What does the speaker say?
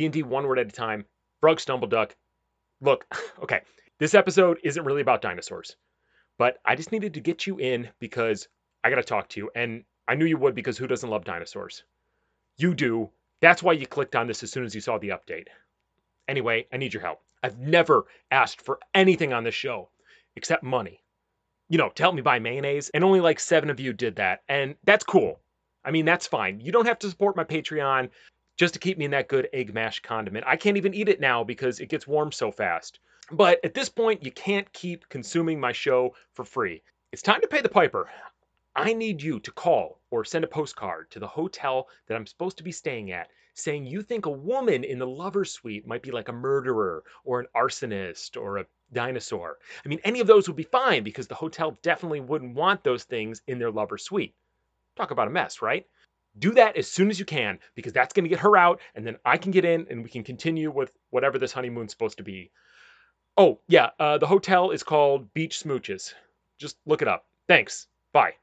D&D one word at a time. Brug Stumbleduck. Look, okay, this episode isn't really about dinosaurs, but I just needed to get you in because I got to talk to you. And I knew you would because who doesn't love dinosaurs? You do. That's why you clicked on this as soon as you saw the update. Anyway, I need your help. I've never asked for anything on this show except money. You know, to help me buy mayonnaise, and only like seven of you did that. And that's cool. I mean, that's fine. You don't have to support my Patreon just to keep me in that good egg mash condiment. I can't even eat it now because it gets warm so fast. But at this point, you can't keep consuming my show for free. It's time to pay the piper. I need you to call or send a postcard to the hotel that I'm supposed to be staying at saying you think a woman in the lover suite might be like a murderer or an arsonist or a dinosaur. I mean, any of those would be fine because the hotel definitely wouldn't want those things in their lover suite. Talk about a mess, right? Do that as soon as you can because that's going to get her out and then I can get in and we can continue with whatever this honeymoon's supposed to be. Oh, yeah, uh, the hotel is called Beach Smooches. Just look it up. Thanks. Bye.